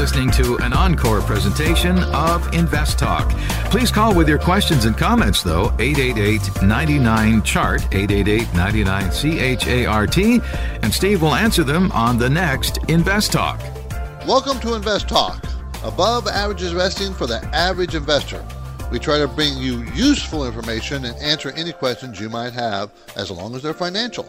Listening to an encore presentation of Invest Talk. Please call with your questions and comments, though, 888 99 Chart, 888 99 CHART, and Steve will answer them on the next Invest Talk. Welcome to Invest Talk, above average investing for the average investor. We try to bring you useful information and answer any questions you might have as long as they're financial.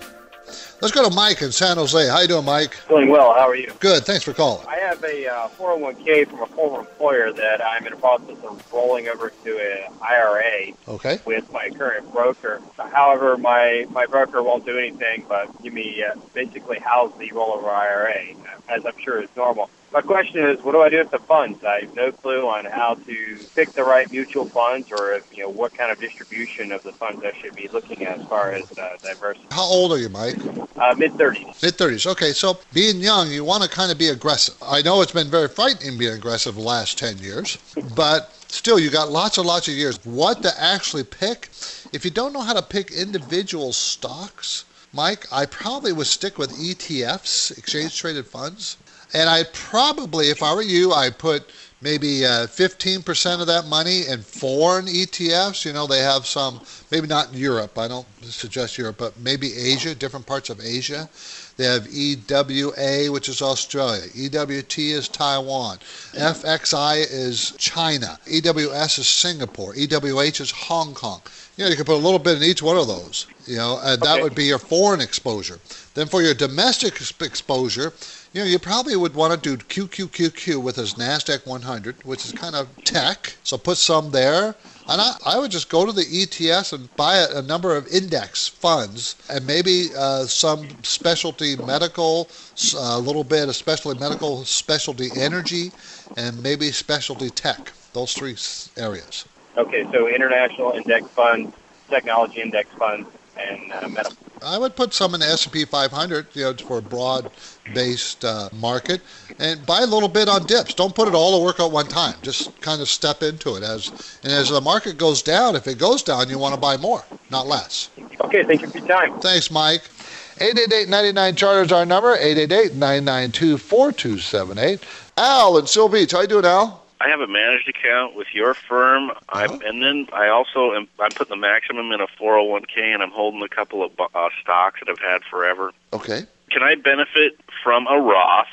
Let's go to Mike in San Jose. How you doing, Mike? Doing well. How are you? Good. Thanks for calling. I have a uh, 401k from a former employer that I'm in the process of rolling over to an IRA Okay. with my current broker. However, my, my broker won't do anything but give me uh, basically house the rollover IRA, as I'm sure is normal. My question is, what do I do with the funds? I have no clue on how to pick the right mutual funds, or if, you know what kind of distribution of the funds I should be looking at as far as uh, diversity. How old are you, Mike? Uh, Mid 30s. Mid 30s. Okay, so being young, you want to kind of be aggressive. I know it's been very frightening being aggressive the last 10 years, but still, you got lots and lots of years. What to actually pick? If you don't know how to pick individual stocks, Mike, I probably would stick with ETFs, exchange traded funds. And I probably, if I were you, I'd put maybe uh, 15% of that money in foreign ETFs. You know, they have some, maybe not in Europe, I don't suggest Europe, but maybe Asia, different parts of Asia. They have EWA, which is Australia. EWT is Taiwan. FXI is China. EWS is Singapore. EWH is Hong Kong. You know, you can put a little bit in each one of those, you know, and that Okay. would be your foreign exposure. Then for your domestic ex- exposure, you know, you probably would want to do QQQQ with his NASDAQ 100, which is kind of tech. So put some there. And I, I would just go to the ETS and buy a, a number of index funds and maybe uh, some specialty medical, a little bit of specialty medical, specialty energy, and maybe specialty tech. Those three areas. Okay, so international index funds, technology index funds, and uh, medical. I would put some in the S&P 500, you know, for a broad-based uh, market, and buy a little bit on dips. Don't put it all to work at one time. Just kind of step into it as and as the market goes down. If it goes down, you want to buy more, not less. Okay, thank you for your time. Thanks, Mike. 888-99 Charter is our number. 888-992-4278. Al in Seal Beach. How you doing, Al? I have a managed account with your firm, Uh-huh. I'm, and then I also am. I'm putting the maximum in a 401k, and I'm holding a couple of uh, stocks that I've had forever. Okay. Can I benefit from a Roth?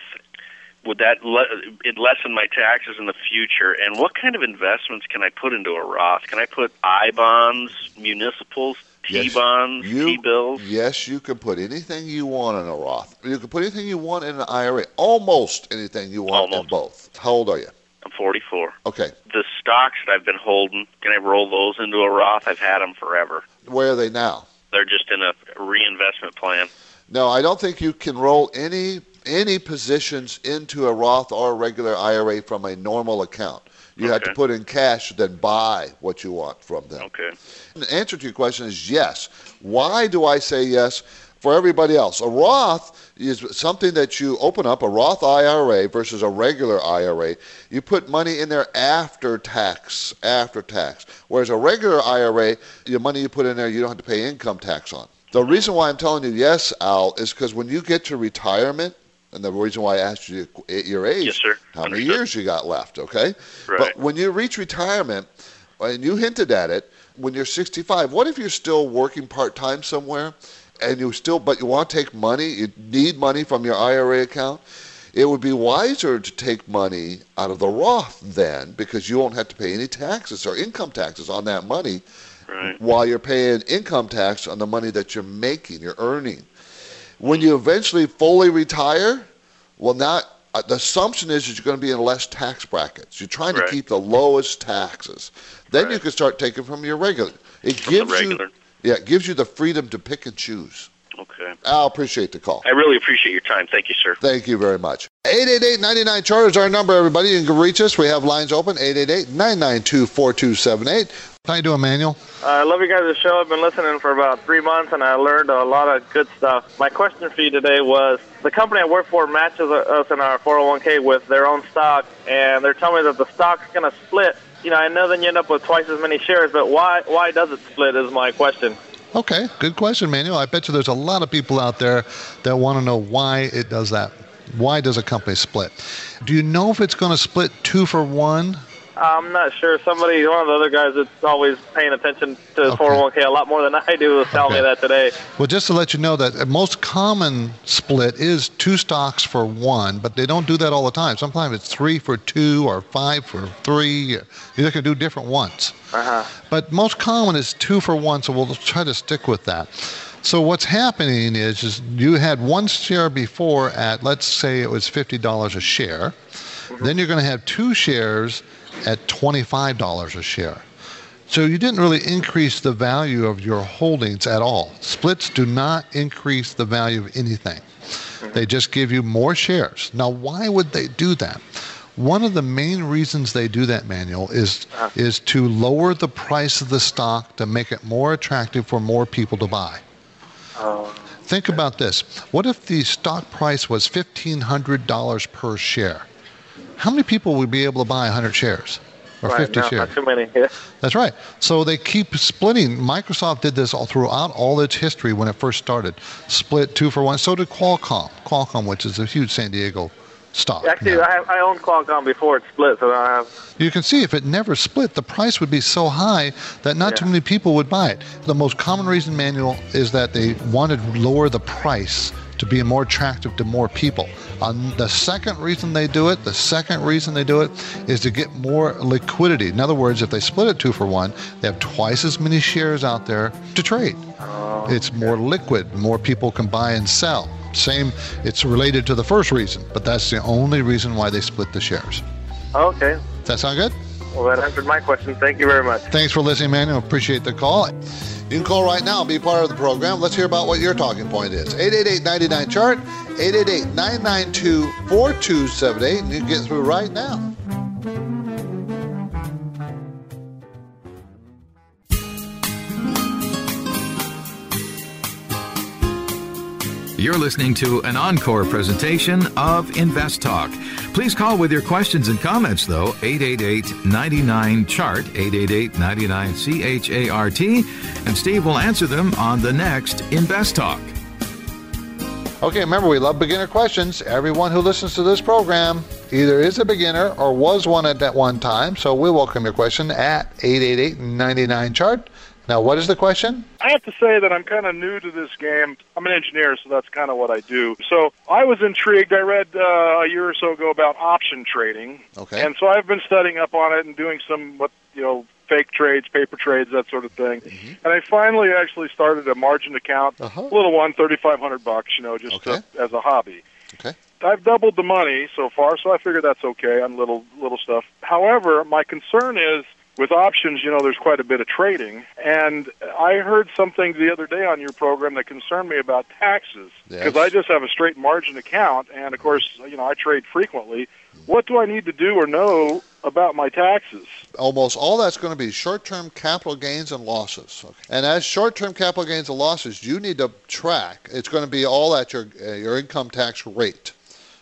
Would that le- it lessen my taxes in the future? And what kind of investments can I put into a Roth? Can I put I bonds, municipals, T Yes, bonds, you- T bills? Yes, you can put anything you want in a Roth. You can put anything you want in an IRA. Almost anything you want in both. How old are you? I'm 44. Okay. The stocks that I've been holding, can I roll those into a Roth? I've had them forever. Where are they now? They're just in a reinvestment plan. No, I don't think you can roll any any positions into a Roth or a regular IRA from a normal account. You have to put in cash, then buy what you want from them. Okay. The answer to your question is yes. Why do I say yes? For everybody else, a Roth is something that you open up a Roth IRA versus a regular IRA. You put money in there after tax, after tax. Whereas a regular IRA, your money you put in there, you don't have to pay income tax on. The reason why I'm telling you yes, Al, is because when you get to retirement, and the reason why I asked you at your age, Yes, sir. how many years you got left, okay? Right. But when you reach retirement, and you hinted at it, when you're 65, what if you're still working part time somewhere, and you still, but you want to take money, you need money from your IRA account? It would be wiser to take money out of the Roth then, because you won't have to pay any taxes or income taxes on that money, Right. while you're paying income tax on the money that you're making, you're earning. When you eventually fully retire, well, now uh, the assumption is that you're going to be in less tax brackets. You're trying to keep the lowest taxes. Then you can start taking from your regular. It From gives regular. you, yeah, it gives you the freedom to pick and choose. Okay. I'll appreciate the call. I really appreciate your time. Thank you, sir. Thank you very much. 888-99 Charter is our number, everybody. You can reach us. We have lines open, 888-992-4278. How you doing, Manuel? Uh, I love you guys' the show. I've been listening for about three months, and I learned a lot of good stuff. My question for you today was, the company I work for matches us in our 401k with their own stock, and they're telling me that the stock's going to split. You know, I know then you end up with twice as many shares, but why why does it split is my question. Okay, good question, Manuel. I bet you there's a lot of people out there that want to know why it does that. Why does a company split? Do you know if it's going to split two for one? I'm not sure. Somebody, one of the other guys that's always paying attention to Okay. 401k a lot more than I do, was telling me that today. Well, just to let you know that a most common split is two stocks for one, but they don't do that all the time. Sometimes it's three for two or five for three. You can do different ones. Uh-huh. But most common is two for one, so we'll try to stick with that. So what's happening is, is you had one share before at let's say it was fifty dollars a share. Then you're going to have two shares at twenty-five dollars a share. So you didn't really increase the value of your holdings at all. Splits do not increase the value of anything. They just give you more shares. Now, why would they do that? One of the main reasons they do that, Manuel, is uh-huh. is to lower the price of the stock to make it more attractive for more people to buy. Oh, Think about this. What if the stock price was $1,500 per share? How many people would be able to buy 100 shares or Right, 50 no, shares? not too many. Yeah. That's right. So they keep splitting. Microsoft did this all throughout all its history when it first started. Split two for one. So did Qualcomm. Qualcomm, which is a huge San Diego stock. Actually, now. I, have, I owned Qualcomm before it split, so I have. You can see if it never split, the price would be so high that not too many people would buy it. The most common reason, Manuel, is that they wanted to lower the price to be more attractive to more people. Um, the second reason they do it, the second reason they do it, is to get more liquidity. In other words, if they split it two for one, they have twice as many shares out there to trade. It's more liquid, more people can buy and sell. Same, it's related to the first reason, but that's the only reason why they split the shares. Okay. Does that sound good? Well, that answered my question. Thank you very much. Thanks for listening, Manuel. Appreciate the call. You can call right now, and be part of the program. Let's hear about what your talking point is. 888 chart 888 992 4278, and you can get through right now. You're listening to an encore presentation of Invest Talk. Please call with your questions and comments, though, 888 99 Chart, 888 99 C H A R T, and Steve will answer them on the next Invest Talk. Okay, remember, we love beginner questions. Everyone who listens to this program either is a beginner or was one at that one time, so we welcome your question at 888 99 chart. Now, what is the question? I have to say that I'm kind of new to this game. I'm an engineer, so that's kind of what I do. So I was intrigued. I read uh, a year or so ago about option trading, Okay. and so I've been studying up on it and doing some what you know fake trades, paper trades, that sort of thing. And I finally actually started a margin account, Uh-huh. a little one, thirty five hundred bucks, you know, just Okay. to, as a hobby. Okay. I've doubled the money so far, so I figure that's okay on little little stuff. However, my concern is with options, you know, there's quite a bit of trading, and I heard something the other day on your program that concerned me about taxes because Yes. I just have a straight margin account, and of course, you know, I trade frequently. What do I need to do or know about my taxes? almost all that's going to be short-term capital gains and losses. Okay. And as short-term capital gains and losses, you need to track. It's going to be all at your uh, your income tax rate.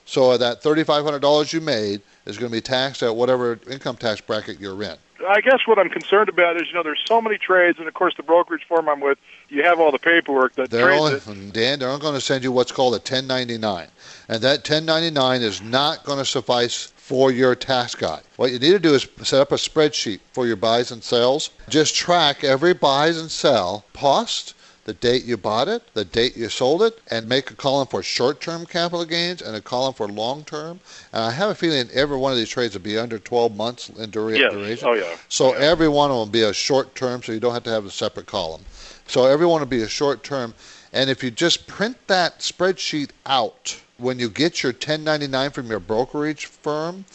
So that $3,500 you made is going to be taxed at whatever income tax bracket you're in. I guess what I'm concerned about is, you know, there's so many trades, and of course, the brokerage firm I'm with, you have all the paperwork that They're only, it. Dan, they're only going to send you what's called a 1099. And that 1099 is not going to suffice for your tax guide. What you need to do is set up a spreadsheet for your buys and sells. Just track every buys and sell cost, the date you bought it, the date you sold it, and make a column for short-term capital gains and a column for long-term. And I have a feeling every one of these trades will be under 12 months in dura- Yes. duration. Oh, yeah. So every one of them will be a short term, so you don't have to have a separate column. So every one will be a short term. And if you just print that spreadsheet out when you get your 1099 from your brokerage firm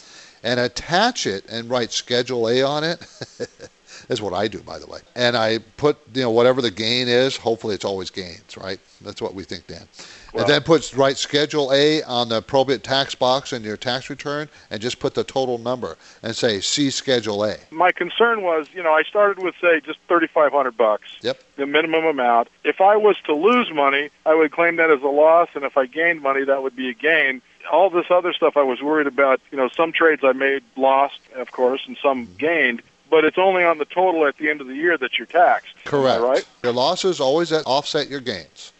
and attach it and write Schedule A on it, is what I do, by the way. And I put, you know, whatever the gain is, hopefully it's always gains, right? That's what we think, Dan. and then puts right Schedule A on the appropriate tax box in your tax return and just put the total number and say see Schedule A. My concern was, you know, I started with say just thirty-five hundred bucks. Yep. The minimum amount. If I was to lose money, I would claim that as a loss, and if I gained money, that would be a gain. All this other stuff I was worried about, you know, some trades I made lost, of course, and some gained, but it's only on the total at the end of the year that you're taxed. Correct. right? Your losses always offset your gains,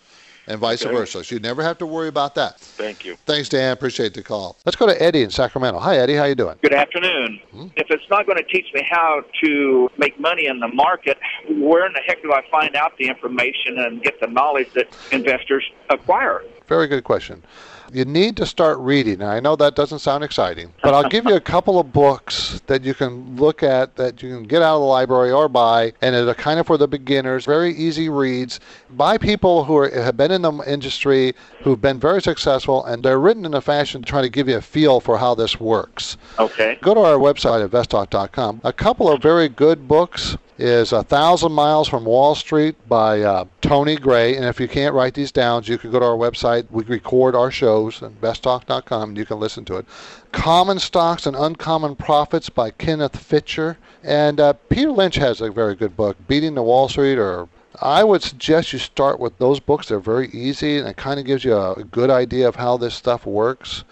and vice Okay. versa. So you never have to worry about that. Thank you. Thanks, Dan. Appreciate the call. Let's go to Eddie in Sacramento. Hi, Eddie. How you doing? Good afternoon. Hmm? If it's not going to teach me how to make money in the market, where in the heck do I find out the information and get the knowledge that investors acquire? Very good question. You need to start reading. And I know that doesn't sound exciting, but I'll give you a couple of books that you can look at that you can get out of the library or buy, and they're kind of for the beginners, very easy reads by people who are, have been in the industry, who've been very successful, and they're written in a fashion to try to give you a feel for how this works. Okay. Go to our website, at investtalk.com. A couple of very good books is A Thousand Miles from Wall Street by uh, Tony Gray. And if you can't write these down, you can go to our website. We record our shows at besttalk.com and you can listen to it. Common Stocks and Uncommon Profits by Kenneth Fisher. And uh, Peter Lynch has a very good book, Beating the Wall Street or I would suggest you start with those books. They're very easy and it kind of gives you a good idea of how this stuff works.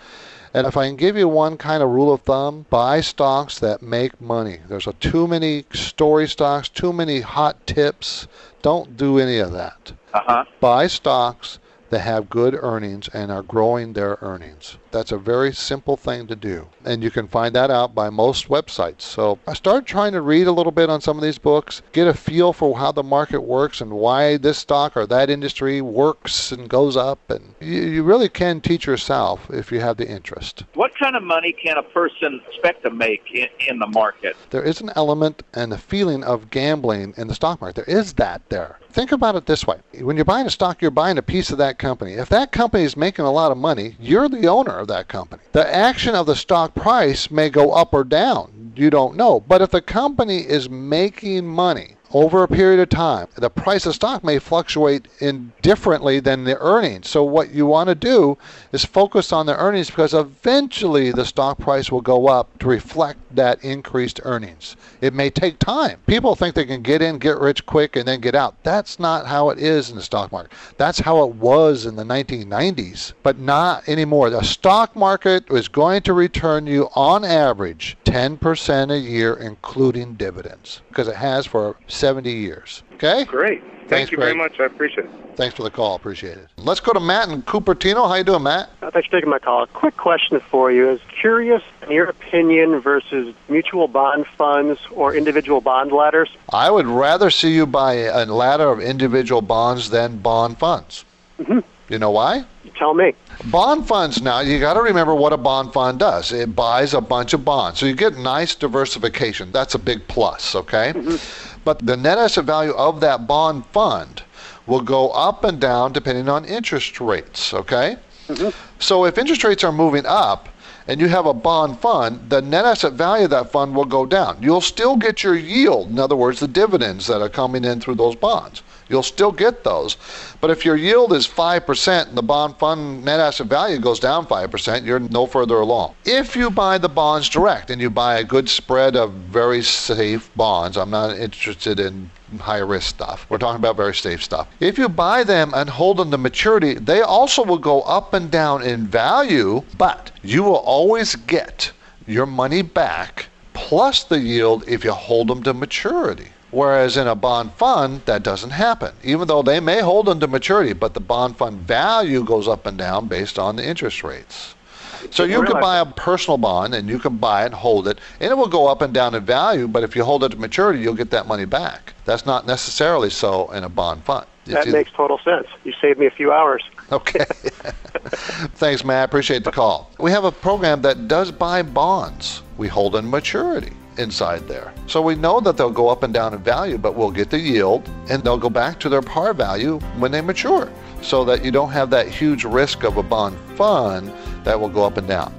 And if I can give you one kind of rule of thumb, buy stocks that make money. There's a too many story stocks, too many hot tips. Don't do any of that. Uh huh. Buy stocks that have good earnings and are growing their earnings. That's a very simple thing to do. And you can find that out by most websites. So I started trying to read a little bit on some of these books, get a feel for how the market works and why this stock or that industry works and goes up. And you, you really can teach yourself if you have the interest. What kind of money can a person expect to make in, in the market? there is an element and a feeling of gambling in the stock market. There is that there. Think about it this way. When you're buying a stock, you're buying a piece of that company. If that company is making a lot of money, you're the owner of that company. The action of the stock price may go up or down. You don't know. But if the company is making money, over a period of time, the price of stock may fluctuate indifferently than the earnings. So what you want to do is focus on the earnings because eventually the stock price will go up to reflect that increased earnings. It may take time. People think they can get in, get rich quick, and then get out. That's not how it is in the stock market. That's how it was in the 1990s, but not anymore. The stock market is going to return you on average 10% a year, including dividends, because it has for 70 years. Okay? Great. Thanks, Thank you very much. I appreciate it. Thanks for the call. Appreciate it. Let's go to Matt in Cupertino. How you doing, Matt? Uh, Thanks for taking my call. A quick question for you is curious in your opinion versus mutual bond funds or individual bond ladders. I would rather see you buy a ladder of individual bonds than bond funds. You know why? You tell me. Bond funds now, you got to remember what a bond fund does. It buys a bunch of bonds. So you get nice diversification. That's a big plus, okay? But the net asset value of that bond fund will go up and down depending on interest rates, okay? Mm-hmm. So if interest rates are moving up and you have a bond fund, the net asset value of that fund will go down. You'll still get your yield, in other words, the dividends that are coming in through those bonds. You'll still get those. But if your yield is 5% and the bond fund net asset value goes down 5%, you're no further along. If you buy the bonds direct and you buy a good spread of very safe bonds, I'm not interested in high risk stuff. We're talking about very safe stuff. If you buy them and hold them to maturity, they also will go up and down in value, but you will always get your money back plus the yield if you hold them to maturity. Whereas in a bond fund, that doesn't happen. Even though they may hold them to maturity, but the bond fund value goes up and down based on the interest rates. So you can buy a personal bond and you can buy it and hold it, and it will go up and down in value, but if you hold it to maturity, you'll get that money back. That's not necessarily so in a bond fund. It's That either- makes total sense. You saved me a few hours. Okay. Thanks, Matt. Appreciate the call. We have a program that does buy bonds. We hold in maturity inside there. So we know that they'll go up and down in value, but we'll get the yield and they'll go back to their par value when they mature so that you don't have that huge risk of a bond fund that will go up and down.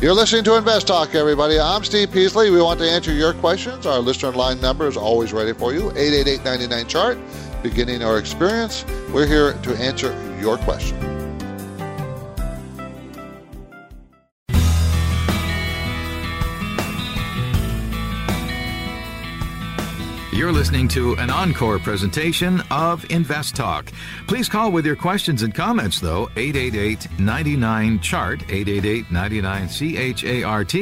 You're listening to Invest Talk, everybody. I'm Steve Peasley. We want to answer your questions. Our listener line number is always ready for you 888 99 chart. Beginning our experience, we're here to answer your question. You're listening to an encore presentation of Invest Talk. Please call with your questions and comments, though, 888 99 Chart, 888 99 CHART,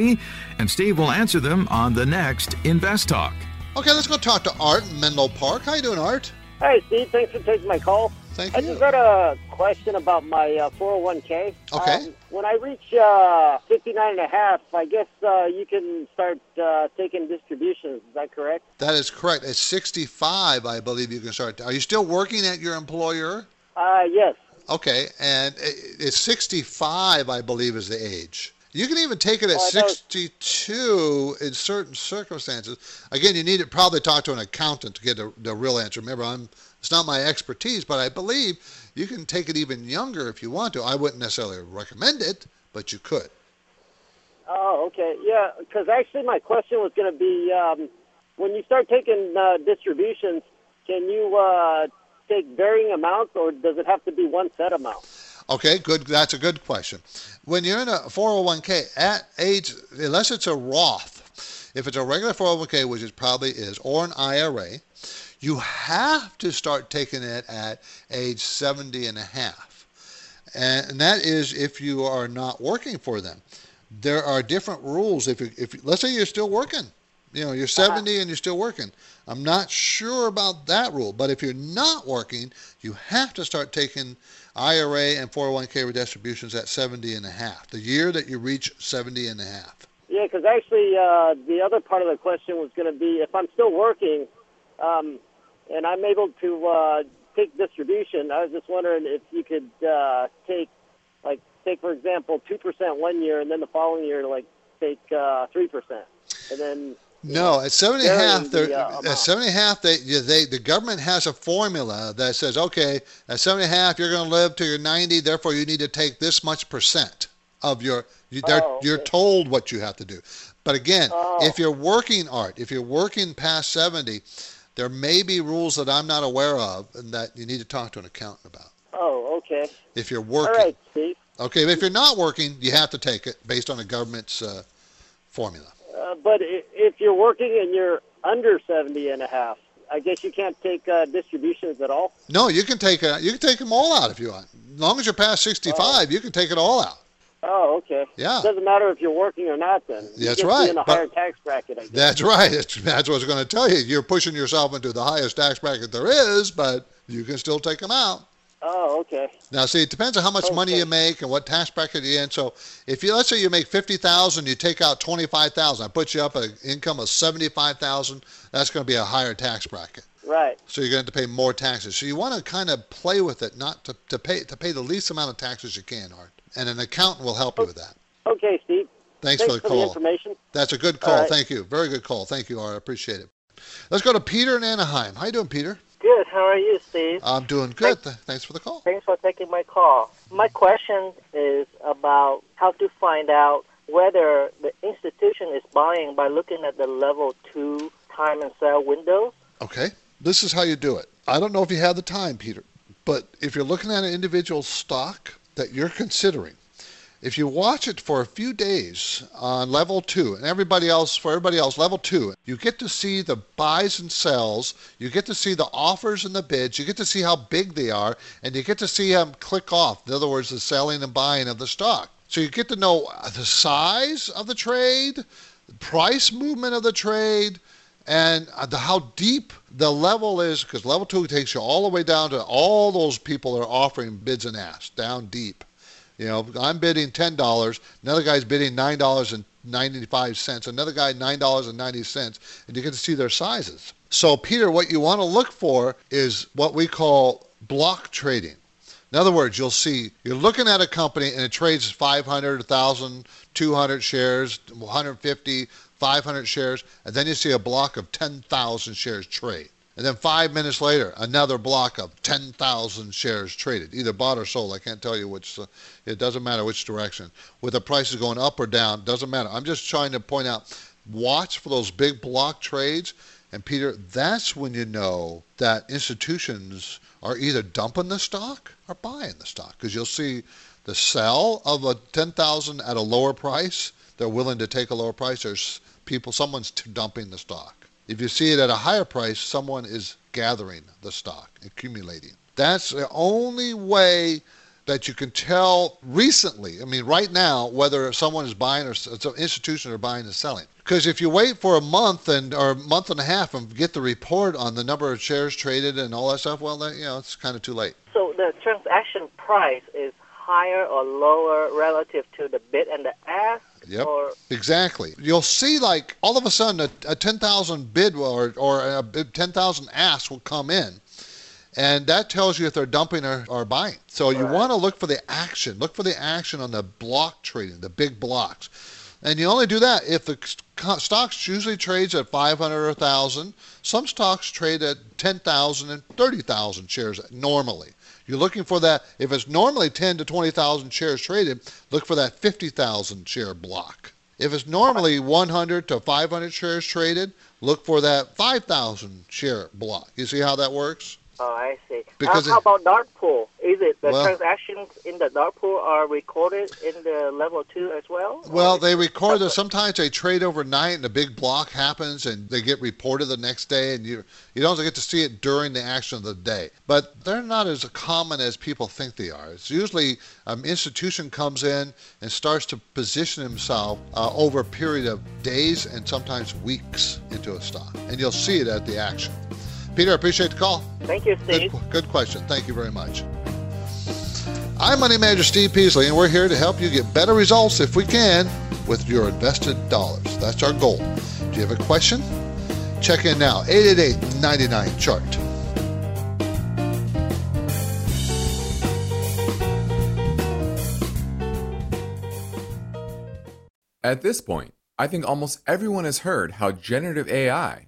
and Steve will answer them on the next Invest Talk. Okay, let's go talk to Art in Menlo Park. How you doing, Art? Hi, Steve. Thanks for taking my call. Thank I you. just got a question about my uh, 401k. Okay. Um, when I reach uh, 59 and a half, I guess uh, you can start uh, taking distributions. Is that correct? That is correct. At 65, I believe you can start. Are you still working at your employer? Uh, yes. Okay, and it's 65, I believe, is the age. You can even take it at Oh, 62 in certain circumstances. Again, you need to probably talk to an accountant to get the, the real answer. Remember, I'm it's not my expertise, but I believe you can take it even younger if you want to. I wouldn't necessarily recommend it, but you could. Oh, okay. Yeah, because actually my question was going to be um, when you start taking uh, distributions, can you uh, take varying amounts or does it have to be one set amount? Okay, good. That's a good question. When you're in a 401k at age, unless it's a Roth, if it's a regular 401k, which it probably is, or an IRA, you have to start taking it at age 70 and a half. And that is if you are not working for them. There are different rules. If you, if let's say you're still working, you know, you're 70 and you're still working. I'm not sure about that rule, but if you're not working, you have to start taking IRA and 401k distributions at 70 and a half. The year that you reach 70 and a half. Yeah, because actually uh, the other part of the question was going to be if I'm still working um, and I'm able to uh, take distribution, I was just wondering if you could uh, take, like, take for example, two percent one year, and then the following year, like, take uh, three percent, and then No, at seven and a half, the, they're, uh, at seven and a half, they, they, the government has a formula that says, okay, at seven and a half, you're going to live till you're 90, therefore you need to take this much percent of your, you, Oh, you're told what you have to do. But again, Oh. if you're working Art, if you're working past 70, there may be rules that I'm not aware of and that you need to talk to an accountant about. oh, okay, If you're working. right, Steve. Okay, but if you're not working, you have to take it based on the government's uh, formula. Uh, but if you're working and you're under 70 and a half, I guess you can't take uh, distributions at all. No, you can take uh, you can take them all out if you want. As long as you're past 65, you can take it all out. Oh, okay. Yeah. It Doesn't matter if you're working or not. Then you That's right, in a higher tax bracket. I guess. That's right. It's, that's what I was going to tell you. You're pushing yourself into the highest tax bracket there is, but you can still take them out. Oh, okay. Now, see, it depends on how much money you make and what tax bracket you're in. So, if you let's say you make fifty thousand, you take out twenty five thousand. I put you up at an income of seventy five thousand. That's going to be a higher tax bracket. Right. So you're going to have to pay more taxes. So you want to kind of play with it, not to, to pay to pay the least amount of taxes you can, Art. And an accountant will help you with that. Okay, Steve. Thanks, Thanks for the call. information. That's a good call. right. Thank you. Very good call. Thank you, Art. I appreciate it. Let's go to Peter in Anaheim. How you doing, Peter? Good. How are you, Steve? I'm doing good. Th- Thanks for the call. Thanks for taking my call. My question is about how to find out whether the institution is buying by looking at the level two time and sell windows. Okay. This is how you do it. I don't know if you have the time, Peter, but if you're looking at an individual stock that you're considering, if you watch it for a few days on level two, and everybody else, for everybody else, level two, you get to see the buys and sells, you get to see the offers and the bids, you get to see how big they are, and you get to see them click off. In other words, the selling and buying of the stock. So you get to know the size of the trade, the price movement of the trade, and how deep the level is, because level two takes you all the way down to all those people that are offering bids and asks, down deep. You know, I'm bidding ten dollars, another guy's bidding nine dollars and ninety-five cents, another guy nine dollars and ninety cents, and you get to see their sizes. So, Peter, what you want to look for is what we call block trading. In other words, you'll see you're looking at a company and it trades 500, 1,000, 200 shares, 150, 500 shares, and then you see a block of 10,000 shares trade. And then five minutes later, another block of 10,000 shares traded, either bought or sold. I can't tell you which, uh, it doesn't matter which direction. With the prices going up or down, doesn't matter. I'm just trying to point out watch for those big block trades. And Peter, that's when you know that institutions are either dumping the stock or buying the stock because you'll see the sell of a 10,000 at a lower price. They're willing to take a lower price. There's people, someone's dumping the stock. If you see it at a higher price, someone is gathering the stock, accumulating. That's the only way that you can tell recently, I mean, right now, whether someone is buying or uh, some institution are buying and selling. Because if you wait for a month and or a month and a half and get the report on the number of shares traded and all that stuff, well, then, you know, it's kind of too late. So the transaction price is higher or lower relative to the bid and the ask? Yep. Or Exactly. You'll see, like, all of a sudden, a, a 10,000 bid or, or a 10,000 ask will come in. And that tells you if they're dumping or, or buying. So you want to look for the action. Look for the action on the block trading, the big blocks. And you only do that if the st- stocks usually trades at 500 or 1,000. Some stocks trade at 10,000 and 30,000 shares normally. You're looking for that. If it's normally 10 to 20,000 shares traded, look for that 50,000 share block. If it's normally 100 to 500 shares traded, look for that 5,000 share block. You see how that works? Oh, I see. Because uh, how about dark pool? Is it the Well- transactions in the dark pool are recorded in the level two as well? Well, they record that sometimes they trade overnight and a big block happens and they get reported the next day and you you don't get to see it during the action of the day. But they're not as common as people think they are. It's usually an institution comes in and starts to position himself uh, over a period of days and sometimes weeks into a stock. And you'll see it at the action. Peter, I appreciate the call. Thank you, Good, Steve. good question. Thank you very much. I'm Money Manager Steve Peasley, and we're here to help you get better results if we can with your invested dollars. That's our goal. Do you have a question? Check in now, 888 99 chart. At this point, I think almost everyone has heard how generative AI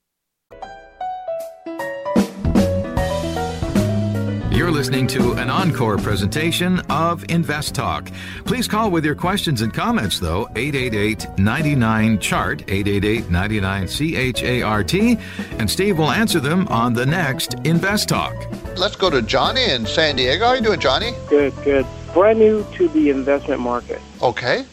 You're listening to an encore presentation of Invest Talk. Please call with your questions and comments, though, 888 99 Chart, 888 99 C H A R T, and Steve will answer them on the next Invest Talk. Let's go to Johnny in San Diego. How are you doing, Johnny? Good, good. Brand new to the investment market. Okay.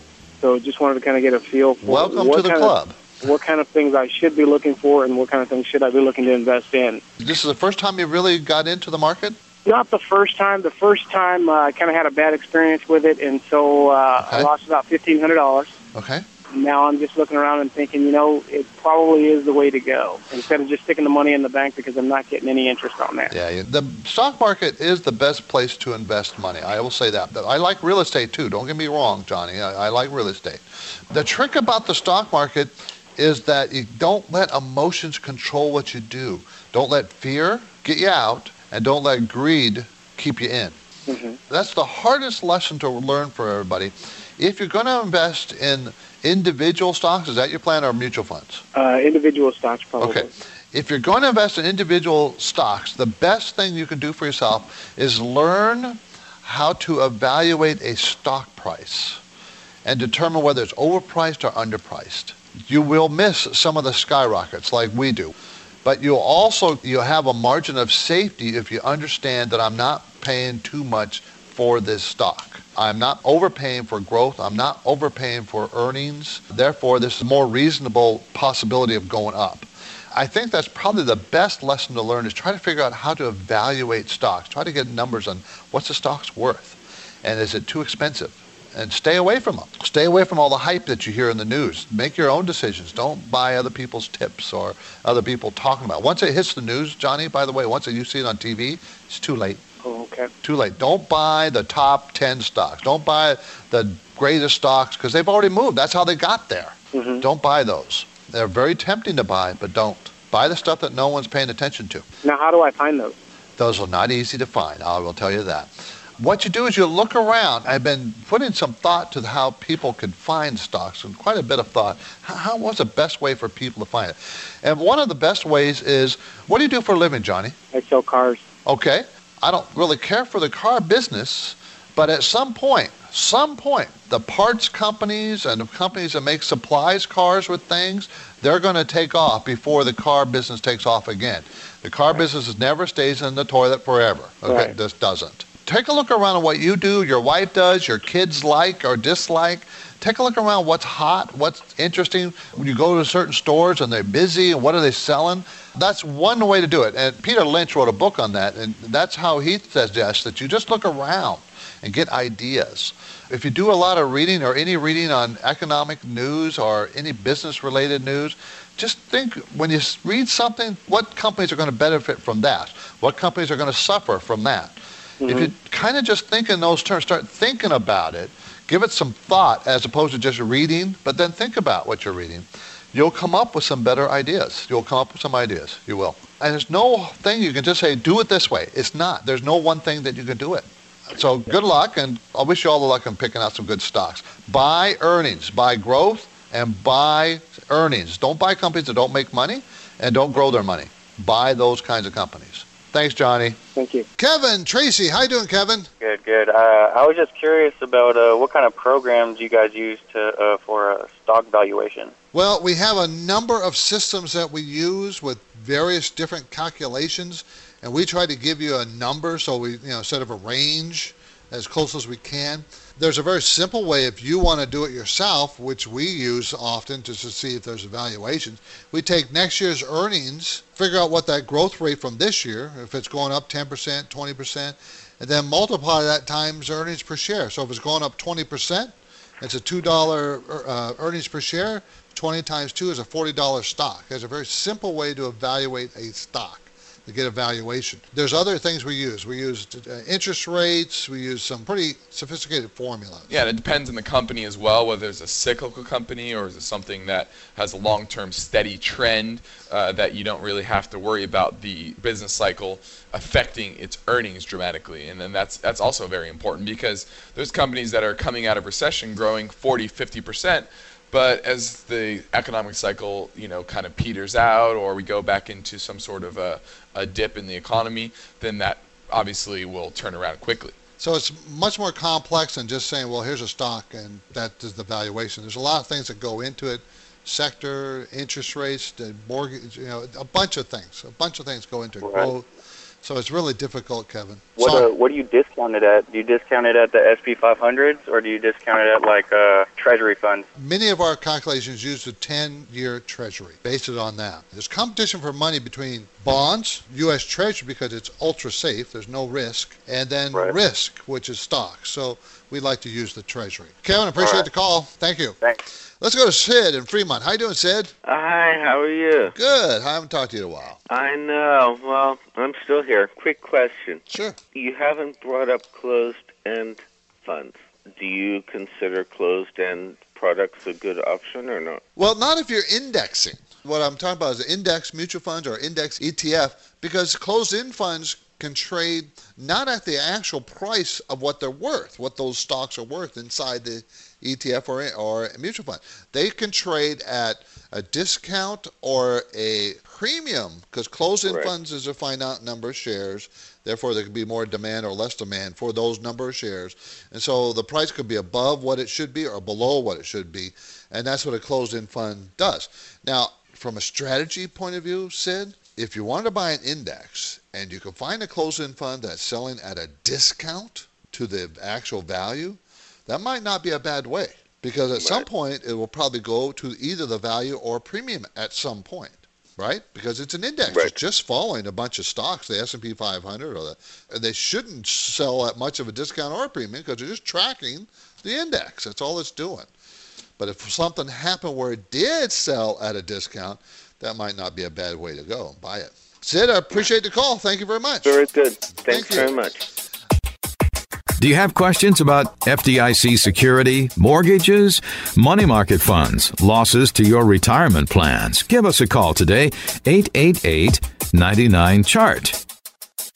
So just wanted to kind of get a feel for Welcome what to the kind club. Of, what kind of things I should be looking for and what kind of things should I be looking to invest in. This is the first time you really got into the market? Not the first time. The first time uh, I kind of had a bad experience with it, and so uh, I lost about fifteen hundred dollars. Okay. Now I'm just looking around and thinking, you know, it probably is the way to go instead of just sticking the money in the bank because I'm not getting any interest on that. Yeah, yeah, the stock market is the best place to invest money. I will say that. But I like real estate too. Don't get me wrong, Johnny. I, I like real estate. The trick about the stock market is that you don't let emotions control what you do. Don't let fear get you out, and don't let greed keep you in. Mm-hmm. That's the hardest lesson to learn for everybody. If you're going to invest in individual stocks, is that your plan or mutual funds? Uh, individual stocks, probably. Okay. If you're going to invest in individual stocks, the best thing you can do for yourself is learn how to evaluate a stock price and determine whether it's overpriced or underpriced. You will miss some of the skyrockets like we do, but you'll also you'll have a margin of safety if you understand that I'm not paying too much for this stock. I'm not overpaying for growth. I'm not overpaying for earnings. Therefore, this is a more reasonable possibility of going up. I think that's probably the best lesson to learn is try to figure out how to evaluate stocks. Try to get numbers on what's the stock's worth and is it too expensive? And stay away from them. Stay away from all the hype that you hear in the news. Make your own decisions. Don't buy other people's tips or other people talking about. It. Once it hits the news, Johnny, by the way, once you see it on TV, it's too late. Oh, okay. Too late. Don't buy the top 10 stocks. Don't buy the greatest stocks because they've already moved. That's how they got there. Mm-hmm. Don't buy those. They're very tempting to buy, but don't. Buy the stuff that no one's paying attention to. Now, how do I find those? Those are not easy to find. I will tell you that. What you do is you look around. I've been putting some thought to how people could find stocks and quite a bit of thought. How, how what's the best way for people to find it? And one of the best ways is what do you do for a living, Johnny? I sell cars. Okay. I don't really care for the car business, but at some point, some point, the parts companies and the companies that make supplies cars with things, they're going to take off before the car business takes off again. The car business never stays in the toilet forever. Okay, Right. this doesn't. Take a look around at what you do, your wife does, your kids like or dislike. Take a look around what's hot, what's interesting. When you go to certain stores and they're busy and what are they selling? That's one way to do it. And Peter Lynch wrote a book on that, and that's how he suggests that you just look around and get ideas. If you do a lot of reading or any reading on economic news or any business related news, just think when you read something, what companies are going to benefit from that? What companies are going to suffer from that? If you mm-hmm. kind of just think in those terms, start thinking about it, give it some thought as opposed to just reading, but then think about what you're reading, you'll come up with some better ideas. You'll come up with some ideas. You will. And there's no thing you can just say, do it this way. It's not. There's no one thing that you can do it. So good luck, and I wish you all the luck in picking out some good stocks. Buy earnings, buy growth, and buy earnings. Don't buy companies that don't make money and don't grow their money. Buy those kinds of companies. Thanks, Johnny. Thank you. Kevin, Tracy, how you doing, Kevin? Good, good. Uh, I was just curious about uh, what kind of programs you guys use to uh, for uh, stock valuation. Well, we have a number of systems that we use with various different calculations, and we try to give you a number so we, you know, instead of a range, as close as we can. There's a very simple way if you want to do it yourself, which we use often to see if there's evaluations. We take next year's earnings, figure out what that growth rate from this year, if it's going up 10%, 20%, and then multiply that times earnings per share. So if it's going up 20%, it's a $2 uh, earnings per share. 20 times 2 is a $40 stock. There's a very simple way to evaluate a stock to get a valuation. There's other things we use. We use uh, interest rates. We use some pretty sophisticated formulas. Yeah, it depends on the company as well, whether it's a cyclical company or is it something that has a long-term steady trend uh, that you don't really have to worry about the business cycle affecting its earnings dramatically. And then that's that's also very important because there's companies that are coming out of recession growing 40, 50 percent. But as the economic cycle, you know, kind of peters out, or we go back into some sort of a, a dip in the economy, then that obviously will turn around quickly. So it's much more complex than just saying, well, here's a stock and that is the valuation. There's a lot of things that go into it. Sector, interest rates, the mortgage, you know, a bunch of things. A bunch of things go into it. Right. Growth. So it's really difficult, Kevin. What Sorry. uh, what do you discount it at? Do you discount it at the SP 500s or do you discount it at like uh, Treasury funds? Many of our calculations use the 10-year Treasury, based on that. There's competition for money between bonds, U.S. Treasury because it's ultra safe, there's no risk, and then risk, which is stocks. So we like to use the Treasury. Kevin, appreciate All right. the call. Thank you. Thanks. Let's go to Sid in Fremont. How you doing, Sid? Uh, hi, how are you? Good. I haven't talked to you in a while. I know. Well, I'm still here. Quick question. Sure. You haven't brought up closed end funds. Do you consider closed end products a good option or not? Well, not if you're indexing. What I'm talking about is index mutual funds or index ETF because closed-end funds can trade not at the actual price of what they're worth, what those stocks are worth inside the ETF or, or a mutual fund. They can trade at a discount or a premium because closed-end Right. funds is a finite number of shares. Therefore, there could be more demand or less demand for those number of shares. And so the price could be above what it should be or below what it should be. And that's what a closed-end fund does. Now, from a strategy point of view, Sid, if you want to buy an index and you can find a closed-end fund that's selling at a discount to the actual value, that might not be a bad way because at some point it will probably go to either the value or premium at some point right? Because it's an index. It's just following a bunch of stocks the s&p 500 or the and they shouldn't sell at much of a discount or a premium because they're just tracking the index. That's all it's doing. But if something happened where it did sell at a discount that might not be a bad way to go buy it sid i appreciate the call thank you very much Very good. Thanks Thank you. very much. Do you have questions about FDIC security, mortgages, money market funds, losses to your retirement plans? Give us a call today, 888 99 Chart.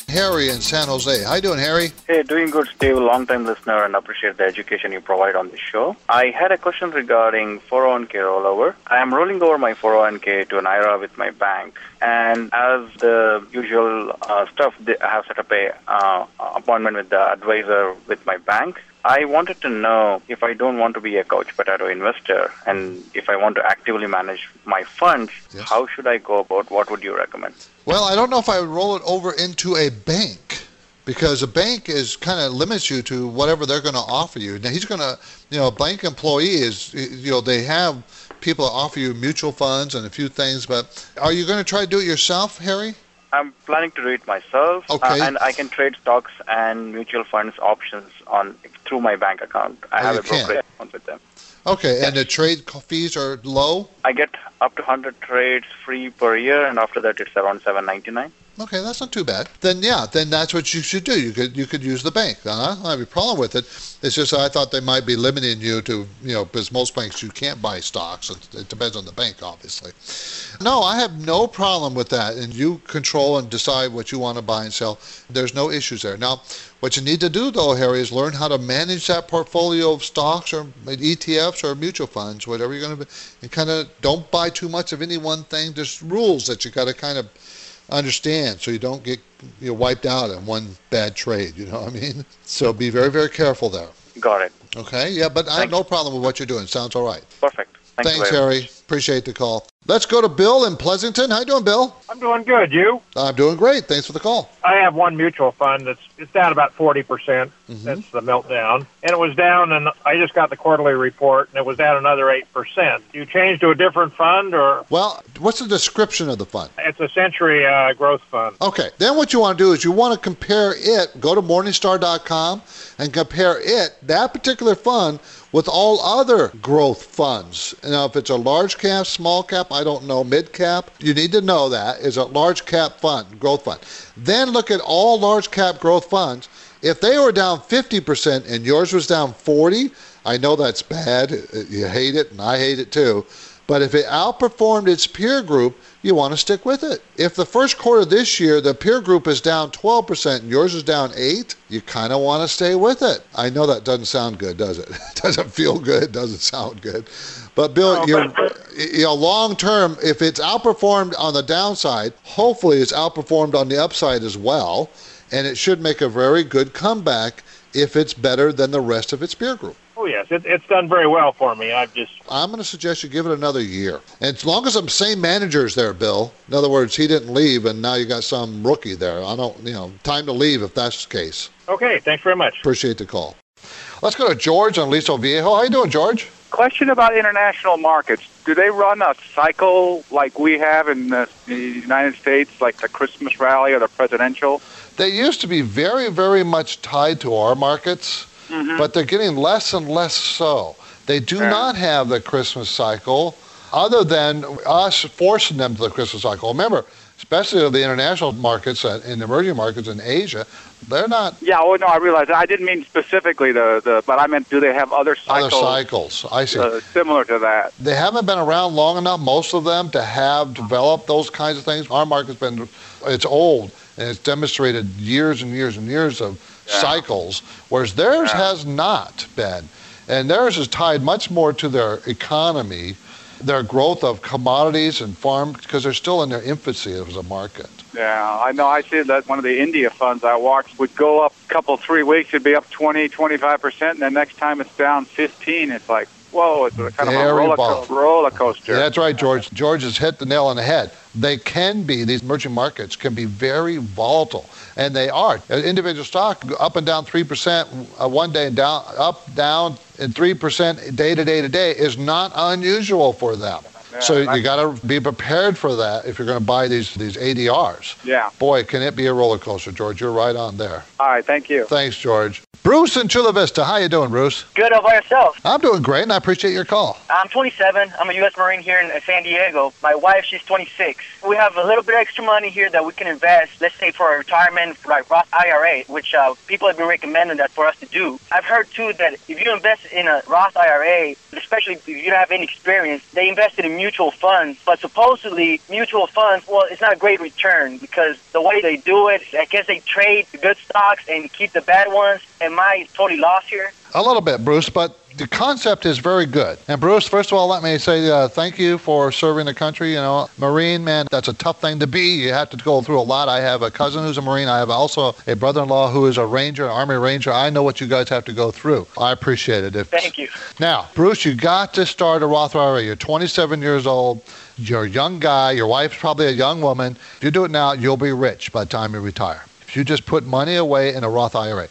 Harry in san jose how you doing harry Hey, doing good, Steve. Long time listener and appreciate the education you provide on the show. I had a question regarding 401k rollover. I am rolling over my 401k to an IRA with my bank, and as the usual uh, stuff, I have set up a uh, appointment with the advisor with my bank. I wanted to know if I don't want to be a couch potato investor and if I want to actively manage my funds, how should I go about? What would you recommend? Well, I don't know if I would roll it over into a bank because a bank is kind of limits you to whatever they're going to offer you. Now he's going to, you know, a bank employee is, you know, they have people that offer you mutual funds and a few things, but are you going to try to do it yourself, Harry? I'm planning to do it myself, uh, and I can trade stocks and mutual funds options on through my bank account. I Oh, have a brokerage account with them. Okay, and the trade fees are low. I get up to 100 trades free per year, and after that, it's around 7.99. Okay, that's not too bad. Then yeah, then that's what you should do. You could you could use the bank. Uh, I don't have a problem with it. It's just I thought they might be limiting you to you know because most banks you can't buy stocks. It, it depends on the bank, obviously. No, I have no problem with that, and you control and decide what you want to buy and sell. There's no issues there. Now, what you need to do though, Harry, is learn how to manage that portfolio of stocks or ETFs or mutual funds, whatever you're going to be, and kind of don't buy too much of any one thing. There's rules that you got to kind of understand so you don't get you know, wiped out in one bad trade. You know what I mean? So be very, very careful there. Got it. Okay? Yeah, but I have no problem with what you're doing. Sounds all right. Perfect. Thank Thanks, Harry. Appreciate the call. Let's go to Bill in Pleasanton. How you doing, Bill? I'm doing good. You? I'm doing great. Thanks for the call. I have one mutual fund that's it's down about forty percent. Mm-hmm. That's the meltdown, and it was down. And I just got the quarterly report, and it was down another eight percent. You change to a different fund, or Well, what's the description of the fund? it's a Century uh, Growth Fund. Okay. Then what you want to do is you want to compare it. Go to Morningstar.com and compare it, that particular fund, with all other growth funds. Now, if it's a large cap, small cap, I don't know, mid cap, you need to know that is a large cap fund, growth fund. Then look at all large cap growth funds. If they were down 50% and yours was down 40, I know that's bad. You hate it and I hate it too. But if it outperformed its peer group, you want to stick with it. If the first quarter this year the peer group is down 12% and yours is down 8, you kind of want to stay with it. I know that doesn't sound good, does it? doesn't feel good, doesn't sound good. But Bill, you're, you know, long term, if it's outperformed on the downside, hopefully it's outperformed on the upside as well, and it should make a very good comeback if it's better than the rest of its peer group. Oh yes, it, it's done very well for me. I've just I'm going to suggest you give it another year. And as long as the same manager's there, Bill, in other words, he didn't leave and now you got some rookie there. I don't, you know, time to leave if that's the case. okay. Thanks very much. Appreciate the call. Let's go to George on Aliso Viejo. How you doing, George? Question about international markets. Do they run a cycle like we have in the, the United States, like the Christmas rally or the presidential? They used to be very, very much tied to our markets, but they're getting less and less so. They do not have the Christmas cycle, other than us forcing them to the Christmas cycle. Remember, especially the international markets uh, in emerging markets in Asia, they're not Yeah, oh no, I realize. I didn't mean specifically the, the but I meant do they have other cycles? other cycles, cycles. I see. uh, similar to that? they haven't been around long enough, most of them, to have developed those kinds of things. Our market's been, it's old. and it's demonstrated years and years and years of cycles, whereas theirs has not been. And theirs is tied much more to their economy, their growth of commodities and farm, because they're still in their infancy as a market. Yeah, I know. I see that one of the India funds I watched would go up a couple, three weeks, it'd be up 20, 25%, and then next time it's down 15. It's like, whoa, it's a kind of a roller, co- roller coaster. Yeah, that's right, George. George has hit the nail on the head. They can be, these emerging markets can be very volatile, and they are. Individual stock up and down 3% uh, one day and down, up, down, and 3% day to day to day is not unusual for them. So Yeah, you got to be prepared for that if you're going to buy these these ADRs. Yeah. Boy, can it be a roller coaster, George. You're right on there. All right, thank you. Thanks, George. Bruce in Chula Vista. How you doing, Bruce? Good, how about yourself? I'm doing great, and I appreciate your call. I'm 27. I'm a U.S. Marine here in San Diego. My wife, she's 26. We have a little bit extra money here that we can invest, let's say for a retirement, like Roth IRA, which uh, people have been recommending that for us to do. I've heard, too, that if you invest in a Roth IRA, especially if you don't have any experience, they invested in mutual funds. But supposedly, mutual funds, well, it's not a great return because the way they do it, I guess they trade the good stocks and keep the bad ones. Am I totally lost here? A little bit, Bruce, but the concept is very good. And Bruce, first of all, let me say uh, thank you for serving the country. You know, Marine, man, that's a tough thing to be. You have to go through a lot. I have a cousin who's a Marine. I have also a brother-in-law who is a Ranger, an Army Ranger. I know what you guys have to go through. I appreciate it. If, Thank you. now, Bruce, you got to start a Roth IRA. You're 27 years old. You're a young guy. Your wife's probably a young woman. If you do it now, you'll be rich by the time you retire. If you just put money away in a Roth IRA.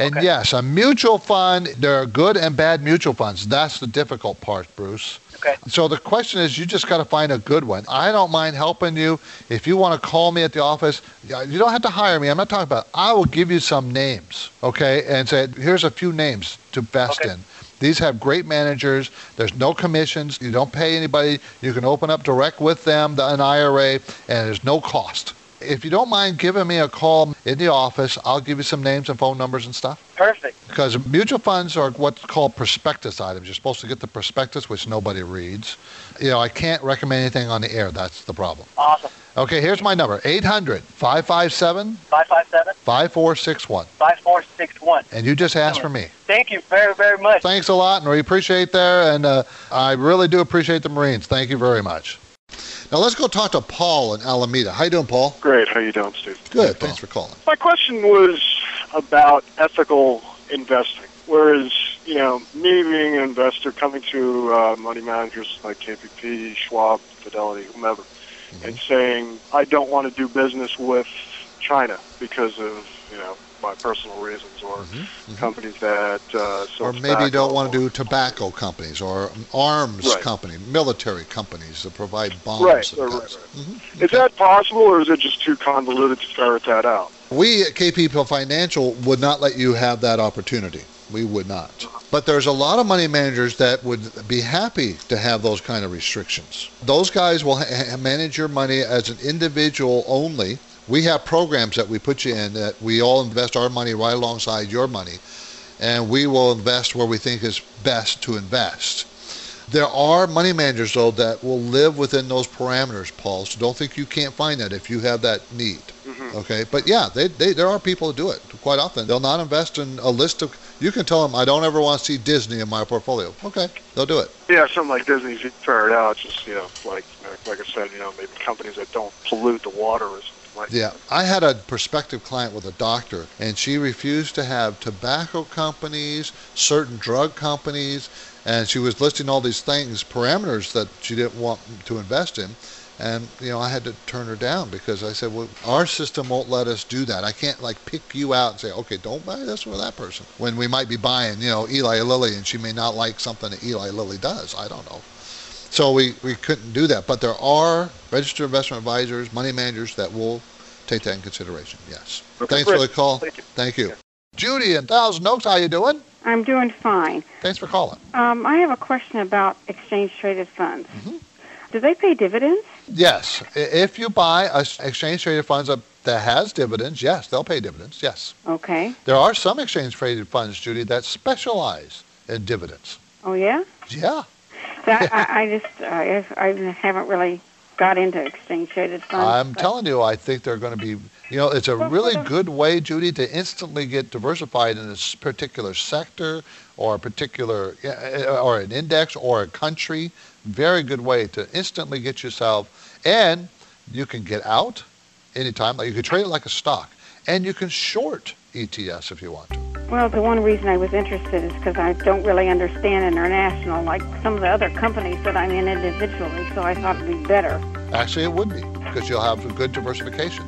And yes, a mutual fund, there are good and bad mutual funds. That's the difficult part, Bruce. Okay. So the question is, you just got to find a good one. I don't mind helping you. If you want to call me at the office, you don't have to hire me. I'm not talking about. I will give you some names, okay, and say here's a few names to invest in. These have great managers. There's no commissions. You don't pay anybody. You can open up direct with them, the- an IRA, and there's no cost. If you don't mind giving me a call in the office, I'll give you some names and phone numbers and stuff. Perfect. Because mutual funds are what's called prospectus items. You're supposed to get the prospectus, which nobody reads. You know, I can't recommend anything on the air. That's the problem. Awesome. Okay, here's my number 800 557 557 5461. 5461. And you just ask for me. Thank you very, very much. Thanks a lot, and we appreciate there. And uh, I really do appreciate the Marines. Thank you very much. Now let's go talk to Paul in Alameda. How you doing, Paul? Great. How you doing, Steve? Good. Thanks for calling. My question was about ethical investing. Whereas, you know, me being an investor coming to uh, money managers like KPP, Schwab, Fidelity, whomever, and saying, I don't want to do business with China because of, you know, my personal reasons or mm-hmm, mm-hmm. companies that uh, Or maybe you don't want to do tobacco companies or arms Right. company, military companies that provide bombs. Right, right, right. Mm-hmm, is that possible, or is it just too convoluted to ferret that out? We at KP Financial would not let you have that opportunity. We would not. But there's a lot of money managers that would be happy to have those kind of restrictions. Those guys will ha- manage your money as an individual only. We have programs that we put you in that we all invest our money right alongside your money, and we will invest where we think is best to invest. There are money managers, though, that will live within those parameters, Paul. So don't think you can't find that if you have that need. Mm-hmm. Okay, but yeah, they, they there are people who do it quite often. They'll not invest in a list of. You can tell them, I don't ever want to see Disney in my portfolio. Okay, they'll do it. Yeah, something like Disney's you ferret out. Just you know, like like I said, you know, maybe companies that don't pollute the water or something. Yeah, I had a prospective client with a doctor, and she refused to have tobacco companies, certain drug companies, and she was listing all these things, parameters that she didn't want to invest in. And you know, I had to turn her down because I said, "Well, our system won't let us do that. I can't like pick you out and say, okay, don't buy this or that person." When we might be buying, you know, Eli Lilly, and she may not like something that Eli Lilly does. I don't know. So we, we couldn't do that. But there are registered investment advisors, money managers that will take that in consideration. Yes. Okay, Thanks for the call. Thank you. Thank you. Judy in Thousand Oaks, how you doing? I'm doing fine. Thanks for calling. Um, I have a question about exchange traded funds. Mm-hmm. Do they pay dividends? Yes. If you buy a s- exchange traded funds that- that has dividends, yes, they'll pay dividends. Yes. Okay. There are some exchange traded funds, Judy, that specialize in dividends. Oh yeah. Yeah. So I, I, I just uh, I, I haven't really got into exchange traded funds. I'm but- telling you, I think they're going to be, you know, it's a really good way, Judy, to instantly get diversified in a particular sector or a particular, or an index or a country. Very good way to instantly get yourself, and you can get out anytime. Like you can trade it like a stock, and you can short ETFs if you want to. Well, the one reason I was interested is because I don't really understand international like some of the other companies that I'm in individually, so I thought it'd be better. Actually, it would be because you'll have a good diversification.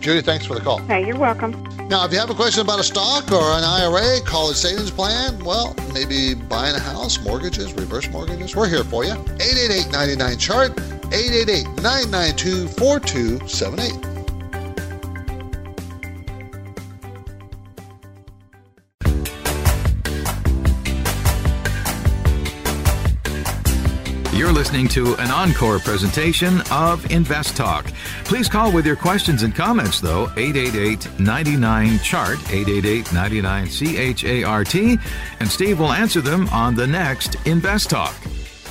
Judy, thanks for the call. Hey, you're welcome. Now, if you have a question about a stock or an IRA, college savings plan, well, maybe buying a house, mortgages, reverse mortgages, we're here for you. 888 chart 888 992 4278. Listening to an encore presentation of Invest Talk. Please call with your questions and comments, though, 888 99 Chart, 888 99 CHART, and Steve will answer them on the next Invest Talk.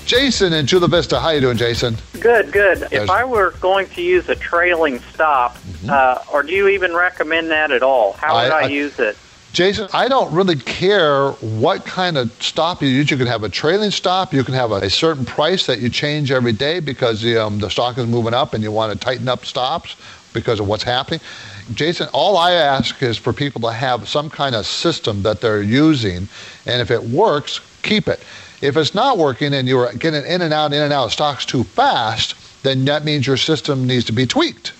Jason in Chula Vista. How you doing, Jason? Good, good. There's- If I were going to use a trailing stop, uh, or do you even recommend that at all? How would Mm-hmm. I- I, I- use it? Jason, I don't really care what kind of stop you use. You can have a trailing stop. You can have a, certain price that you change every day because um, the stock is moving up and you want to tighten up stops because of what's happening. Jason, all I ask is for people to have some kind of system that they're using, and if it works, keep it. If it's not working and you're getting in and out, in and out of stocks too fast, then that means your system needs to be tweaked.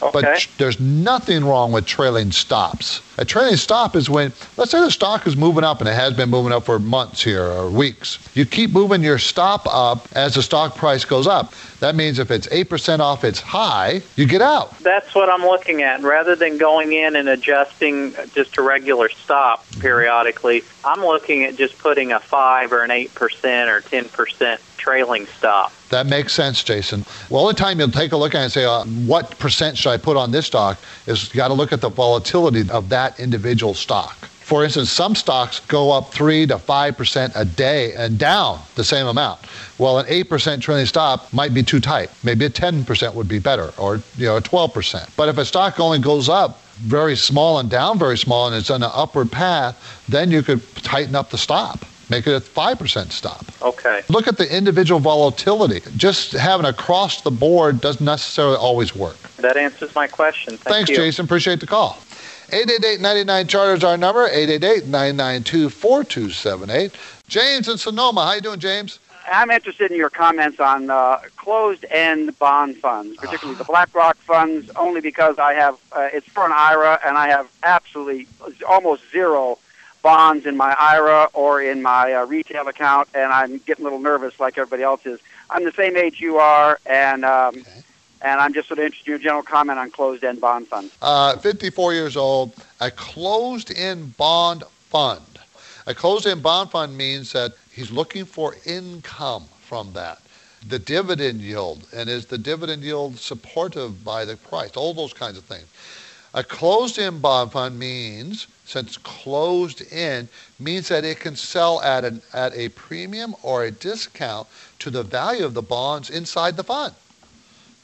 But there's nothing wrong with trailing stops. A trailing stop is when, let's say the stock is moving up and it has been moving up for months here or weeks. You keep moving your stop up as the stock price goes up. That means if it's 8% off its high, you get out. That's what I'm looking at. Rather than going in and adjusting just a regular stop periodically, I'm looking at just putting a 5 or an 8% or 10% trailing stop. That makes sense, Jason. Well, the time you'll take a look at it and say, uh, what percent should I put on this stock is you got to look at the volatility of that individual stock. For instance, some stocks go up 3 to 5% a day and down the same amount. Well, an 8% trailing stop might be too tight. Maybe a 10% would be better or you know, a 12%. But if a stock only goes up very small and down very small and it's on an upward path, then you could tighten up the stop. Make it a 5% stop. Okay. Look at the individual volatility. Just having across the board doesn't necessarily always work. That answers my question. Thank Thanks, you. Jason. Appreciate the call. 888-99 Charter is our number. 888-992-4278. James in Sonoma. How you doing, James? I'm interested in your comments on uh, closed-end bond funds, particularly the BlackRock funds, only because I have uh, it's for an IRA, and I have absolutely almost zero bonds in my IRA or in my uh, retail account, and I'm getting a little nervous, like everybody else is. I'm the same age you are, and um, and I'm just sort of interested in your general comment on closed-end bond funds. Uh, 54 years old, a closed-end bond fund. A closed-end bond fund means that he's looking for income from that. The dividend yield, and is the dividend yield supportive by the price? All those kinds of things. A closed-end bond fund means, since closed in, means that it can sell at an at a premium or a discount to the value of the bonds inside the fund.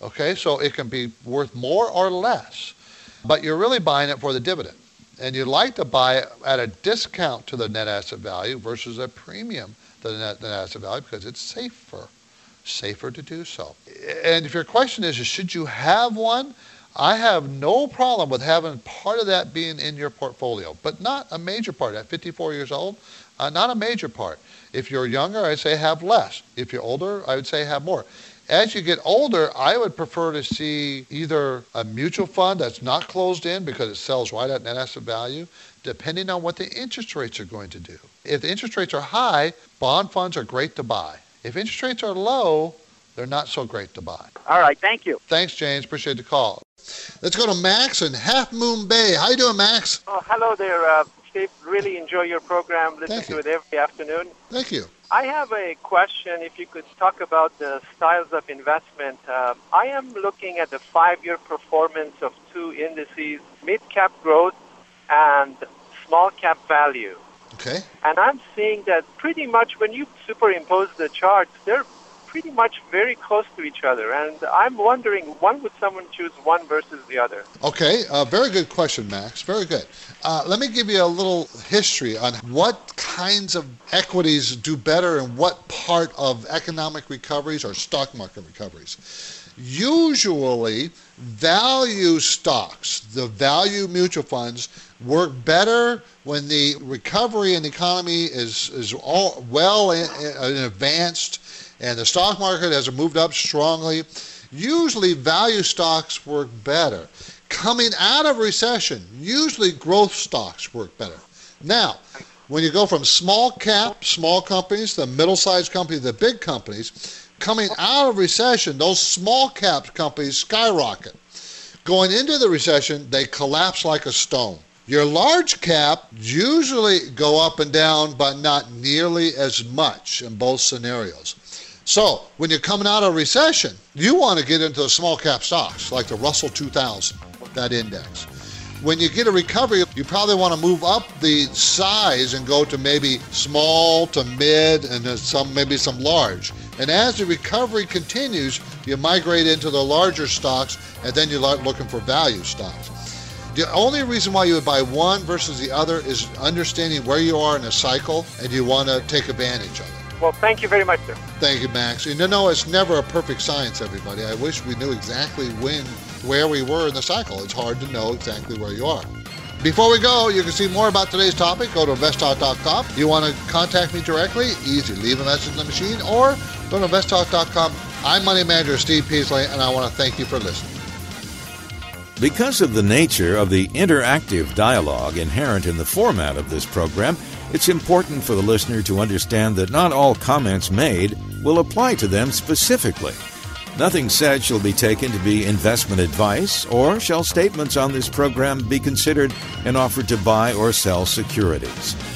Okay, so it can be worth more or less, but you're really buying it for the dividend. And you'd like to buy it at a discount to the net asset value versus a premium to the net, net asset value because it's safer, safer to do so. And if your question is, should you have one? I have no problem with having part of that being in your portfolio, but not a major part. At 54 years old, uh, not a major part. If you're younger, I'd say have less. If you're older, I would say have more. As you get older, I would prefer to see either a mutual fund that's not closed-end because it sells right at net asset value, depending on what the interest rates are going to do. If the interest rates are high, bond funds are great to buy. If interest rates are low, they're not so great to buy. All right, thank you. Thanks, James. Appreciate the call. Let's go to Max in Half Moon Bay. How you doing, Max? Oh, hello there, uh, Steve. Really enjoy your program. Listen to it every afternoon. Thank you. I have a question. If you could talk about the styles of investment, uh, I am looking at the five-year performance of two indices: mid-cap growth and small-cap value. Okay. And I'm seeing that pretty much when you superimpose the charts, they're pretty much very close to each other. And I'm wondering, when would someone choose one versus the other? Okay, uh, very good question, Max. Very good. Uh, let me give you a little history on what kinds of equities do better in what part of economic recoveries or stock market recoveries. Usually, value stocks, the value mutual funds, work better when the recovery in the economy is, is all well in, in advanced and the stock market has moved up strongly. Usually, value stocks work better. Coming out of recession, usually growth stocks work better. Now, when you go from small cap, small companies, the middle sized companies, the big companies, coming out of recession, those small cap companies skyrocket. Going into the recession, they collapse like a stone. Your large cap usually go up and down, but not nearly as much in both scenarios. So when you're coming out of recession, you want to get into the small cap stocks like the Russell 2000, that index. When you get a recovery, you probably want to move up the size and go to maybe small to mid and then some maybe some large. And as the recovery continues, you migrate into the larger stocks and then you start looking for value stocks. The only reason why you would buy one versus the other is understanding where you are in a cycle and you want to take advantage of it. Well, thank you very much, sir. Thank you, Max. And you know, it's never a perfect science, everybody. I wish we knew exactly when, where we were in the cycle. It's hard to know exactly where you are. Before we go, you can see more about today's topic. Go to investtalk.com. You want to contact me directly? Easy. Leave a message in the machine or go to investtalk.com. I'm Money Manager Steve Peasley, and I want to thank you for listening. Because of the nature of the interactive dialogue inherent in the format of this program, it's important for the listener to understand that not all comments made will apply to them specifically. Nothing said shall be taken to be investment advice, or shall statements on this program be considered an offer to buy or sell securities.